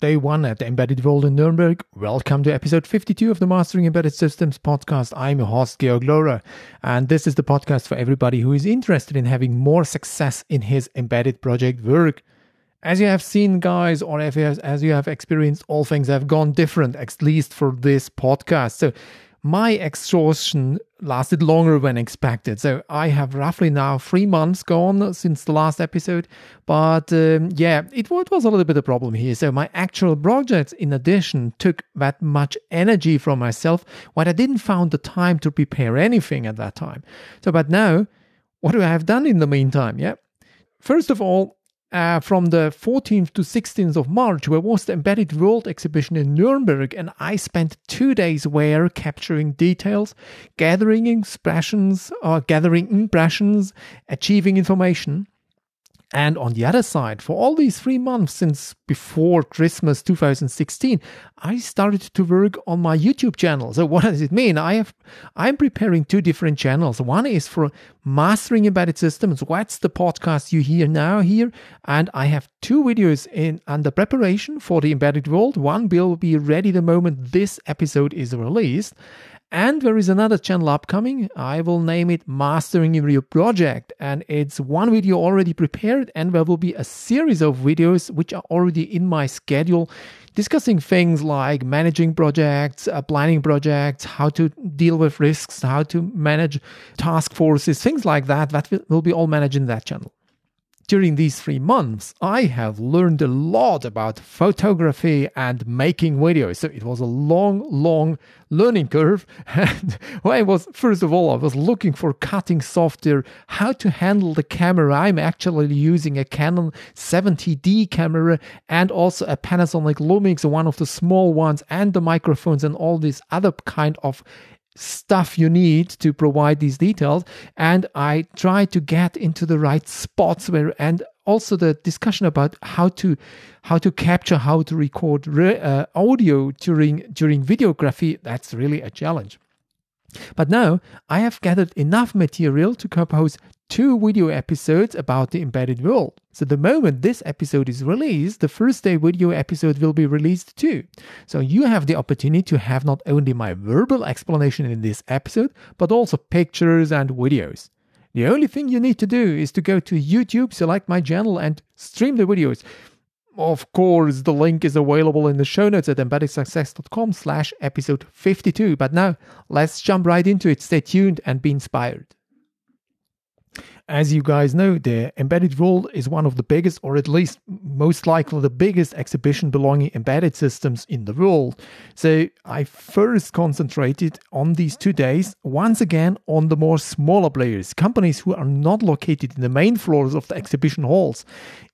day one at the Embedded World in Nuremberg. Welcome to episode 52 of the Mastering Embedded Systems podcast. I'm your host, Georg Lohrer, and this is the podcast for everybody who is interested in having more success in his embedded project work. As you have seen, guys, or as you have experienced, all things have gone different, at least for this podcast. So, my exhaustion lasted longer than expected. So I have roughly now three months gone since the last episode. But um, yeah, it, it, was a little bit of a problem here. So my actual projects, in addition, took that much energy from myself when I didn't found the time to prepare anything at that time. So, but now, what do I have done in the meantime? Yeah. First of all, uh, from the 14th to 16th of March, where was the Embedded World exhibition in Nuremberg, and I spent two days there capturing details, gathering expressions, or gathering impressions, achieving information. And on the other side, for all these three months since before Christmas 2016, I started to work on my YouTube channel. So what does it mean? I have I'm preparing two different channels. One is for mastering embedded systems. What's the podcast you hear now here? And I have two videos in under preparation for the embedded world. One will be ready the moment this episode is released. And there is another channel upcoming. I will name it Mastering Your Project. And it's one video already prepared, and there will be a series of videos which are already in my schedule discussing things like managing projects, uh, planning projects, how to deal with risks, how to manage task forces, things like that. That will be all managed in that channel. During these three months, I have learned a lot about photography and making videos. So it was a long, long learning curve. And I was, first of all, I was looking for cutting software, how to handle the camera. I'm actually using a Canon 70D camera and also a Panasonic Lumix, one of the small ones, and the microphones and all these other kind of stuff you need to provide these details and i try to get into the right spots where and also the discussion about how to how to capture how to record re, uh, audio during during videography. That's really a challenge. But now I have gathered enough material to compose two video episodes about the embedded world. So the moment this episode is released, the first day video episode will be released too. So you have the opportunity to have not only my verbal explanation in this episode, but also pictures and videos. The only thing you need to do is to go to YouTube, select my channel, and stream the videos. Of course, the link is available in the show notes at embeddedsuccess.com slash episode 52. But now, let's jump right into it. Stay tuned and be inspired. As you guys know, the Embedded World is one of the biggest, or at least most likely the biggest exhibition belonging embedded systems in the world. So I first concentrated on these two days, once again on the more smaller players, companies who are not located in the main floors of the exhibition halls.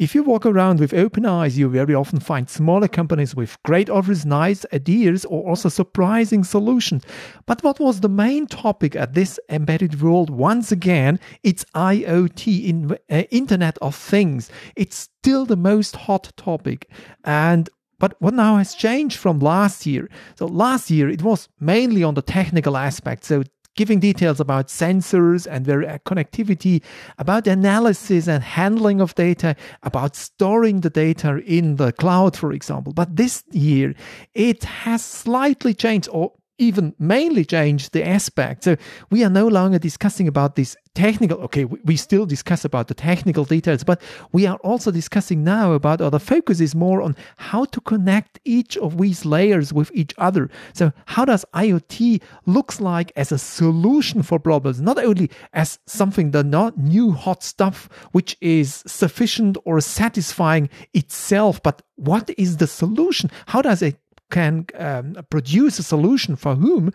If you walk around with open eyes, you very often find smaller companies with great offers, nice ideas, or also surprising solutions. But what was the main topic at this Embedded World? Once again, it's I IoT, in, uh, Internet of Things. It's still the most hot topic. And but what now has changed from last year? So last year it was mainly on the technical aspect. So giving details about sensors and their uh, connectivity, about analysis and handling of data, about storing the data in the cloud, for example. But this year, it has slightly changed, or even mainly changed the aspect. So we are no longer discussing about this technical okay we still discuss about the technical details but we are also discussing now about or the focus is more on how to connect each of these layers with each other so how does iot looks like as a solution for problems not only as something the not new hot stuff which is sufficient or satisfying itself but what is the solution how does it can um, produce a solution for whom.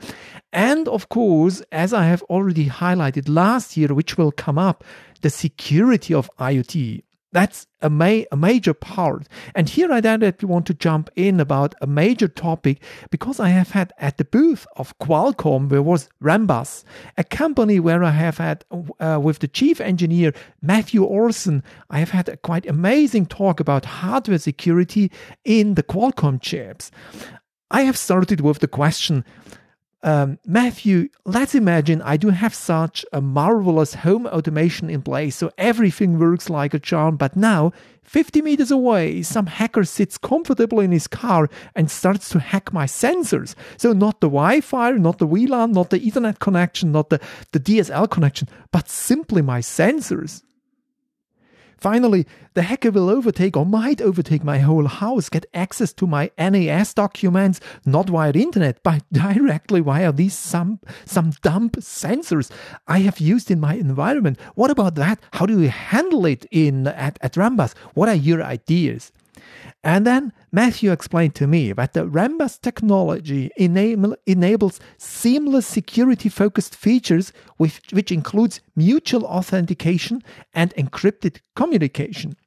And of course, as I have already highlighted last year, which will come up, the security of IoT. That's a, ma- a major part. And here I definitely want to jump in about a major topic because I have had at the booth of Qualcomm, there was Rambus, a company where I have had uh, with the chief engineer, Matthew Orson, I have had a quite amazing talk about hardware security in the Qualcomm chips. I have started with the question um, Matthew, let's imagine I do have such a marvelous home automation in place, so everything works like a charm. But now, 50 meters away, some hacker sits comfortably in his car and starts to hack my sensors. So, not the Wi Fi, not the WLAN, not the Ethernet connection, not the, the DSL connection, but simply my sensors. Finally, the hacker will overtake or might overtake my whole house, get access to my NAS documents, not via the internet, but directly via these some, some dumb sensors I have used in my environment. What about that? How do you handle it in at, at Rambus? What are your ideas? And then Matthew explained to me that the Rambus technology enable, enables seamless security focused features, which, which includes mutual authentication and encrypted communication.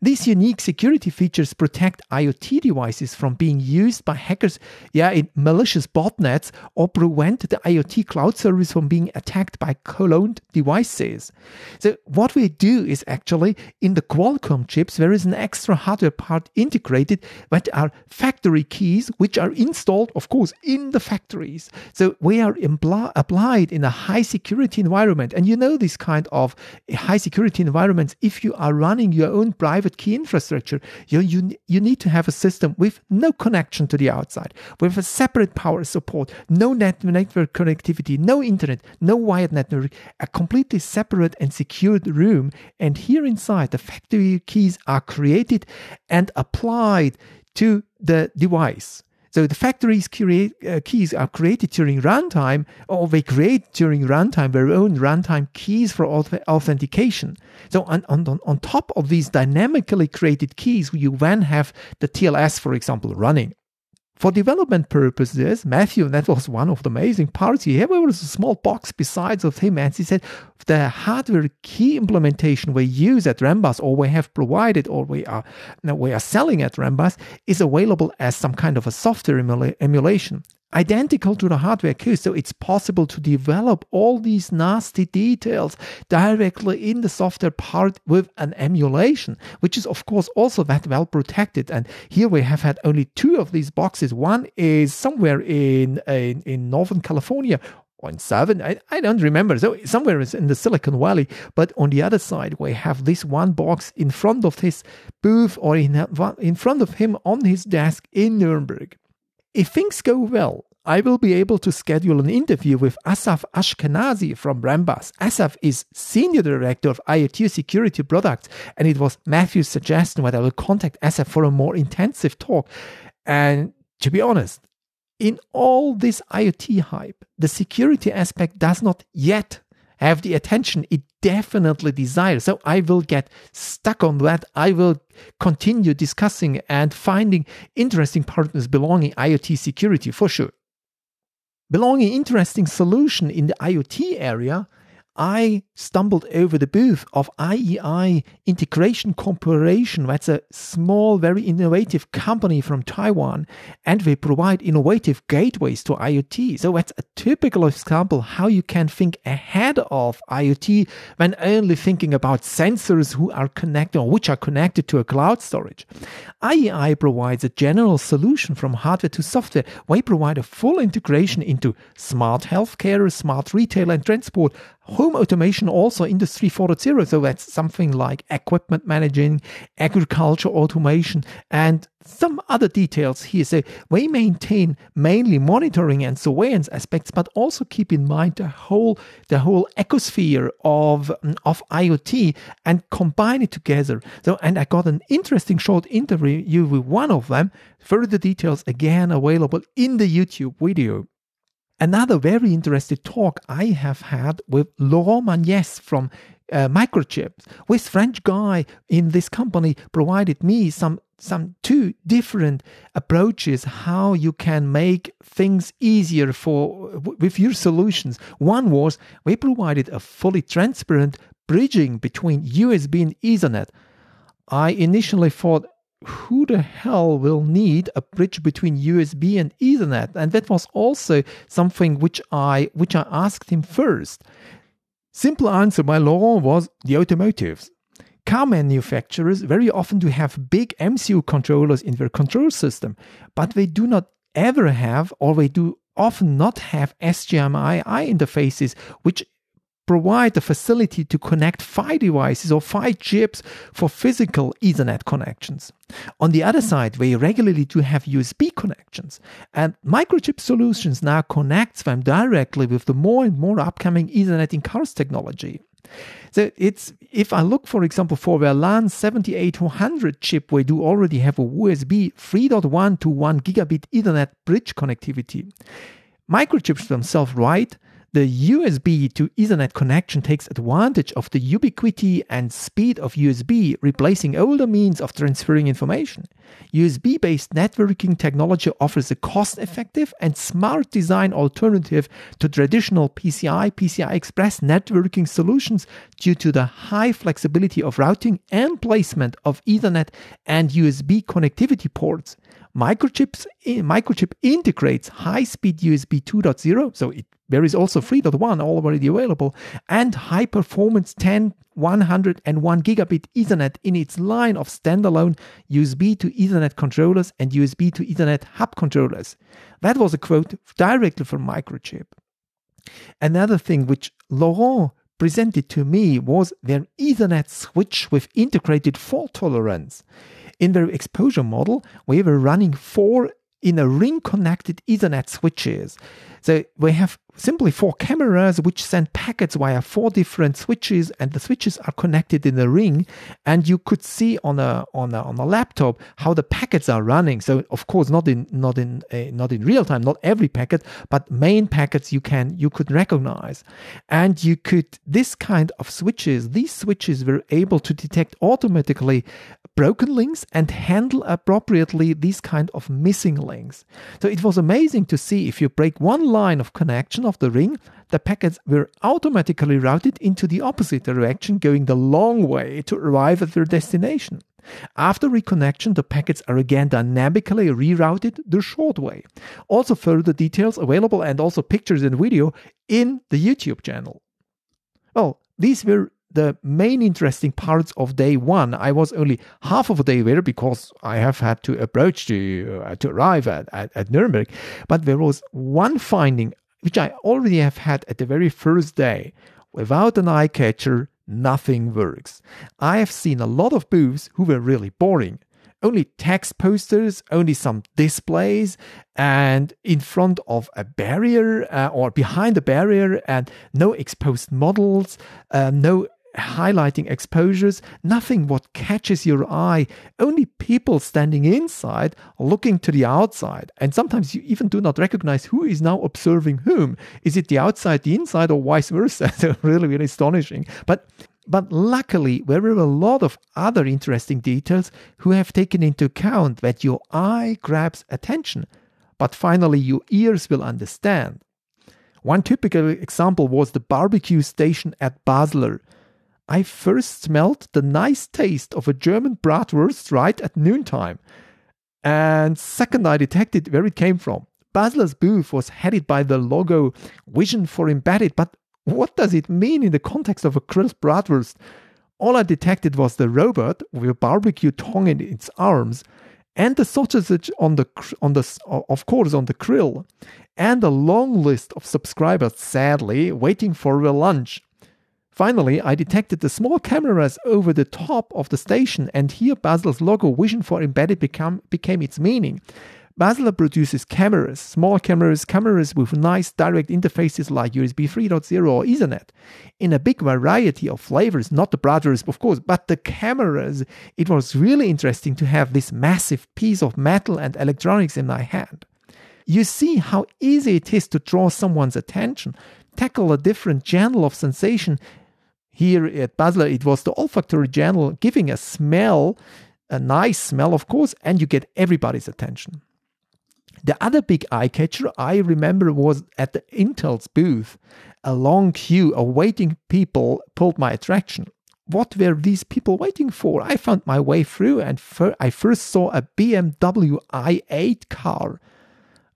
These unique security features protect IoT devices from being used by hackers yeah, in malicious botnets or prevent the IoT cloud service from being attacked by cloned devices. So, what we do is actually in the Qualcomm chips, there is an extra hardware part integrated that are factory keys which are installed, of course, in the factories. So, we are impl- applied in a high security environment. And you know, this kind of high security environments, if you are running your own private key infrastructure, you, you, you need to have a system with no connection to the outside, with a separate power support, no net, network connectivity, no internet, no wired network, a completely separate and secured room. And here inside, the factory keys are created and applied to the device. So the factory's create, uh, keys are created during runtime, or they create during runtime their own runtime keys for authentication. So on, on, on top of these dynamically created keys, you then have the TLS, for example, running. For development purposes, Matthew, that was one of the amazing parts. He had a small box besides of him, and he said the hardware key implementation we use at Rambus, or we have provided, or we are now we are selling at Rambus, is available as some kind of a software emula- emulation identical to the hardware key. So it's possible to develop all these nasty details directly in the software part with an emulation, which is of course also that well protected. And here we have had only two of these boxes. One is somewhere in in, in Northern California. Or in seven, I, I don't remember. So somewhere in the Silicon Valley, but on the other side, we have this one box in front of his booth or in, in front of him on his desk in Nuremberg. If things go well, I will be able to schedule an interview with Asaf Ashkenazi from Rambus. Asaf is Senior Director of IoT Security Products, and it was Matthew's suggestion that I will contact Asaf for a more intensive talk. And to be honest, in all this IoT hype, the security aspect does not yet have the attention it definitely desires. So I will get stuck on that. I will continue discussing and finding interesting partners belonging IoT security for sure. Belonging interesting solution in the IoT area I stumbled over the booth of IEI Integration Corporation. That's a small, very innovative company from Taiwan, and they provide innovative gateways to IoT. So that's a typical example how you can think ahead of IoT when only thinking about sensors who are connected or which are connected to a cloud storage. IEI provides a general solution from hardware to software. They provide a full integration into smart healthcare, smart retail and transport, home automation also industry 4.0 so that's something like equipment managing agriculture automation and some other details here. So we maintain mainly monitoring and surveillance aspects but also keep in mind the whole the whole ecosphere of of iot and combine it together. So and i got an interesting short interview with one of them. Further details again available in the youtube video Another very interesting talk I have had with Laurent Magnès from uh, Microchips. This French guy in this company provided me some some two different approaches how you can make things easier for with your solutions. One was we provided a fully transparent bridging between USB and Ethernet. I initially thought who the hell will need a bridge between USB and Ethernet? And that was also something which I which I asked him first. Simple answer by Laurent was the automotives. Car manufacturers very often do have big MCU controllers in their control system, but they do not ever have, or they do often not have SGMI interfaces, which provide the facility to connect PHY devices or PHY chips for physical Ethernet connections. On the other side, we regularly do have USB connections, and Microchip Solutions now connects them directly with the more and more upcoming Ethernet in cars technology. So it's if I look, for example, for the LAN 7800 chip, we do already have a USB 3.1 to 1 gigabit Ethernet bridge connectivity. Microchips themselves write the USB to Ethernet connection takes advantage of the ubiquity and speed of USB, replacing older means of transferring information. USB based networking technology offers a cost effective and smart design alternative to traditional PCI PCI Express networking solutions due to the high flexibility of routing and placement of Ethernet and USB connectivity ports. Microchips, Microchip integrates high speed USB 2.0, so it there is also 3.1 already available and high performance 10 101 gigabit Ethernet in its line of standalone USB to Ethernet controllers and USB to Ethernet hub controllers. That was a quote directly from Microchip. Another thing which Laurent presented to me was their Ethernet switch with integrated fault tolerance. In their exposure model, we were running four in a ring connected Ethernet switches. So we have simply four cameras which send packets via four different switches, and the switches are connected in a ring. And you could see on a on a, on a laptop how the packets are running. So of course not in not in uh, not in real time, not every packet, but main packets you can you could recognize, and you could this kind of switches. These switches were able to detect automatically broken links and handle appropriately these kind of missing links. So it was amazing to see if you break one line of connection of the ring, the packets were automatically routed into the opposite direction, going the long way to arrive at their destination. After reconnection, the packets are again dynamically rerouted the short way. Also, further details available and also pictures and video in the YouTube channel. Well, these were the main interesting parts of day one. I was only half of a day there because I have had to approach to uh, to arrive at, at, at Nuremberg. But there was one finding which I already have had at the very first day. Without an eye catcher, nothing works. I have seen a lot of booths who were really boring only text posters, only some displays, and in front of a barrier uh, or behind a barrier, and no exposed models, uh, no highlighting exposures, nothing what catches your eye, only people standing inside looking to the outside. And sometimes you even do not recognize who is now observing whom. Is it the outside, the inside, or vice versa? so really, really astonishing. But but luckily, there were a lot of other interesting details who have taken into account that your eye grabs attention, but finally your ears will understand. One typical example was the barbecue station at Basler. I first smelled the nice taste of a German bratwurst right at noontime. And second, I detected where it came from. Basler's booth was headed by the logo Vision for Embedded, but what does it mean in the context of a grilled bratwurst? All I detected was the robot with a barbecue tongue in its arms, and the sausage on the on the of course on the grill, and a long list of subscribers sadly waiting for their lunch. Finally, I detected the small cameras over the top of the station, and here Basler's logo Vision for Embedded become, became its meaning. Basler produces cameras, small cameras, cameras with nice direct interfaces like USB 3.0 or Ethernet, in a big variety of flavors, not the brothers, of course, but the cameras. It was really interesting to have this massive piece of metal and electronics in my hand. You see how easy it is to draw someone's attention, tackle a different channel of sensation, here at Basler, it was the olfactory channel giving a smell, a nice smell, of course, and you get everybody's attention. The other big eye catcher I remember was at the Intel's booth. A long queue of waiting people pulled my attraction. What were these people waiting for? I found my way through and fir- I first saw a BMW i8 car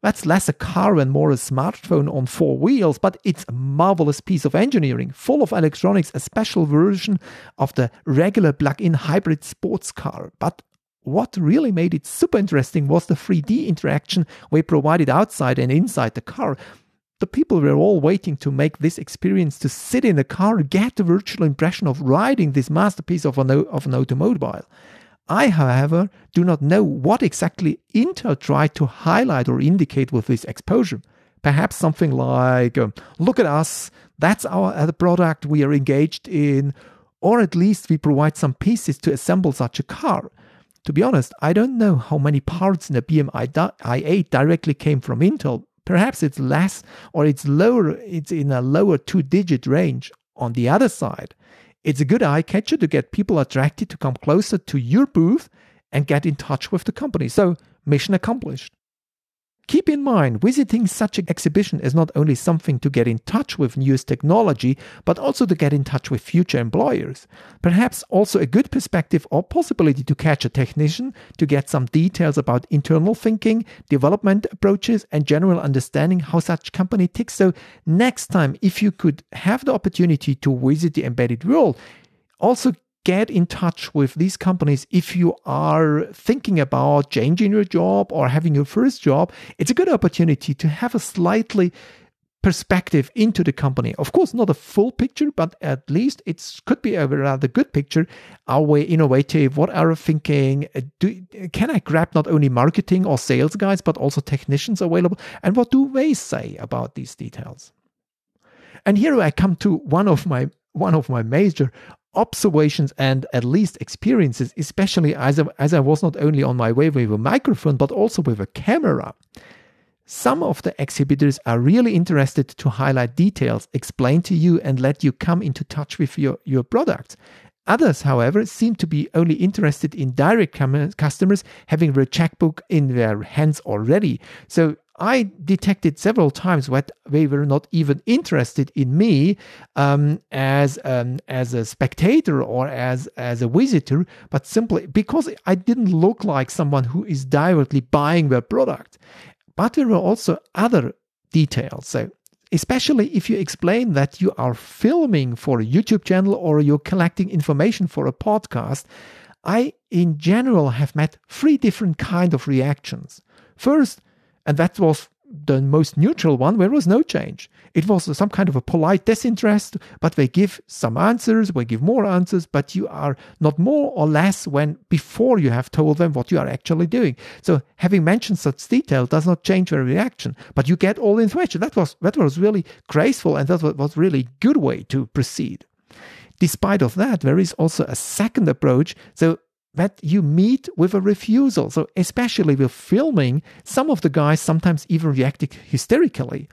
that's less a car and more a smartphone on four wheels, but it's a marvelous piece of engineering, full of electronics, a special version of the regular plug in hybrid sports car. But what really made it super interesting was the 3D interaction we provided outside and inside the car. The people were all waiting to make this experience to sit in the car, get the virtual impression of riding this masterpiece of an, of an automobile. I, however, do not know what exactly Intel tried to highlight or indicate with this exposure. Perhaps something like, um, look at us, that's our uh, product we are engaged in, or at least we provide some pieces to assemble such a car. To be honest, I don't know how many parts in the BMI i8 directly came from Intel. Perhaps it's less or it's lower, it's in a lower two digit range. On the other side, it's a good eye catcher to get people attracted to come closer to your booth and get in touch with the company. So, mission accomplished. Keep in mind, visiting such an exhibition is not only something to get in touch with newest technology, but also to get in touch with future employers. Perhaps also a good perspective or possibility to catch a technician to get some details about internal thinking, development approaches, and general understanding how such company ticks. So next time, if you could have the opportunity to visit the embedded world, also get in touch with these companies if you are thinking about changing your job or having your first job. It's a good opportunity to have a slightly perspective into the company. Of course, not a full picture, but at least it could be a rather good picture. Are we innovative? What are we thinking? Uh, do, can I grab not only marketing or sales guys, but also technicians available? And what do they say about these details? And here I come to one of my one of my major observations and at least experiences, especially as I, as I was not only on my way with a microphone, but also with a camera. Some of the exhibitors are really interested to highlight details, explain to you, and let you come into touch with your, your products. Others, however, seem to be only interested in direct customers having their checkbook in their hands already. So I detected several times that they were not even interested in me um, as um, as a spectator or as as a visitor, but simply because I didn't look like someone who is directly buying their product. But there were also other details. So especially if you explain that you are filming for a YouTube channel or you're collecting information for a podcast, I in general have met three different kind of reactions. First, and that was the most neutral one where was no change. It was some kind of a polite disinterest, but they give some answers, they give more answers, but you are not more or less when before you have told them what you are actually doing. So having mentioned such detail does not change their reaction, but you get all the information. That was that was really graceful and that was really good way to proceed. Despite of that, there is also a second approach. So that you meet with a refusal. So, especially with filming, some of the guys sometimes even reacted hysterically.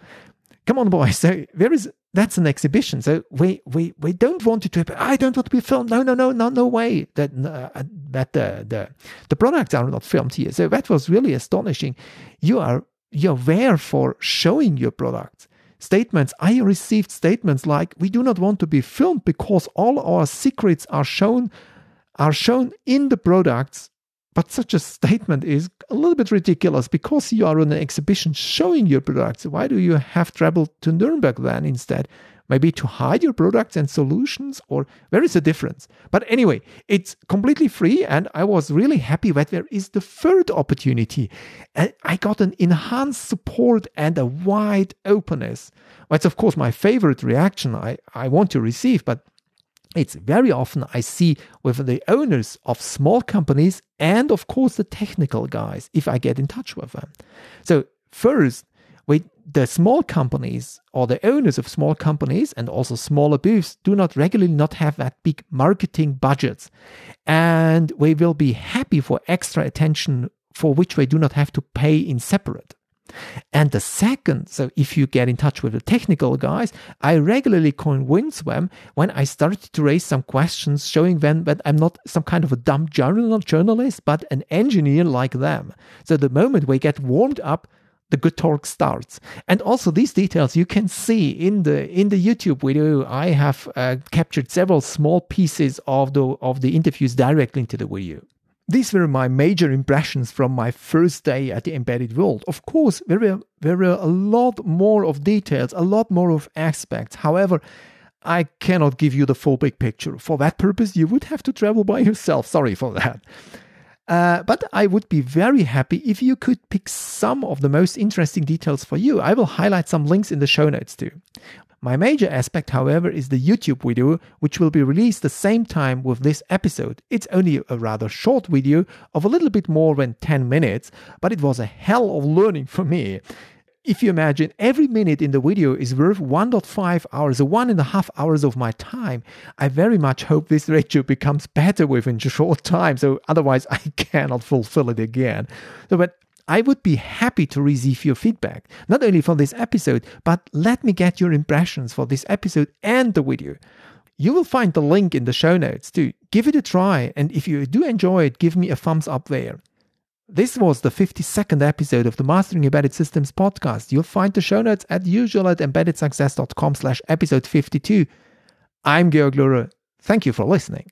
Come on, boys. So there is that's an exhibition. So we we we don't want it to. I don't want to be filmed. No, no, no, no, no way. That uh, that the the the products are not filmed here. So that was really astonishing. You are you're there for showing your products statements. I received statements like, We do not want to be filmed because all our secrets are shown are shown in the products, but such a statement is a little bit ridiculous because you are on an exhibition showing your products. Why do you have traveled to Nuremberg then instead? Maybe to hide your products and solutions, or where is the difference? But anyway, it's completely free, and I was really happy that there is the third opportunity. And I got an enhanced support and a wide openness. That's, of course, my favorite reaction I, I want to receive, but it's very often I see with the owners of small companies and, of course, the technical guys if I get in touch with them. So, first, with the small companies or the owners of small companies and also smaller booths do not regularly not have that big marketing budgets and we will be happy for extra attention for which we do not have to pay in separate and the second, so if you get in touch with the technical guys, I regularly convince them when I started to raise some questions, showing them that I'm not some kind of a dumb journal journalist, but an engineer like them. So the moment we get warmed up, the good talk starts. And also these details you can see in the in the YouTube video. I have uh, captured several small pieces of the of the interviews directly into the video. These were my major impressions from my first day at the embedded world. Of course, there were, there were a lot more of details, a lot more of aspects. However, I cannot give you the full big picture. For that purpose, you would have to travel by yourself. Sorry for that. Uh, but I would be very happy if you could pick some of the most interesting details for you. I will highlight some links in the show notes too. My major aspect, however, is the YouTube video, which will be released the same time with this episode. It's only a rather short video of a little bit more than 10 minutes, but it was a hell of learning for me. If you imagine every minute in the video is worth 1.5 hours or one and a half hours of my time, I very much hope this ratio becomes better within a short time. So otherwise I cannot fulfill it again. So but I would be happy to receive your feedback, not only for this episode, but let me get your impressions for this episode and the video. You will find the link in the show notes too. Give it a try, and if you do enjoy it, give me a thumbs up there. This was the 52nd episode of the Mastering Embedded Systems podcast. You'll find the show notes at usual at embeddedsuccess.com slash episode 52. I'm Georg Lohrer. Thank you for listening.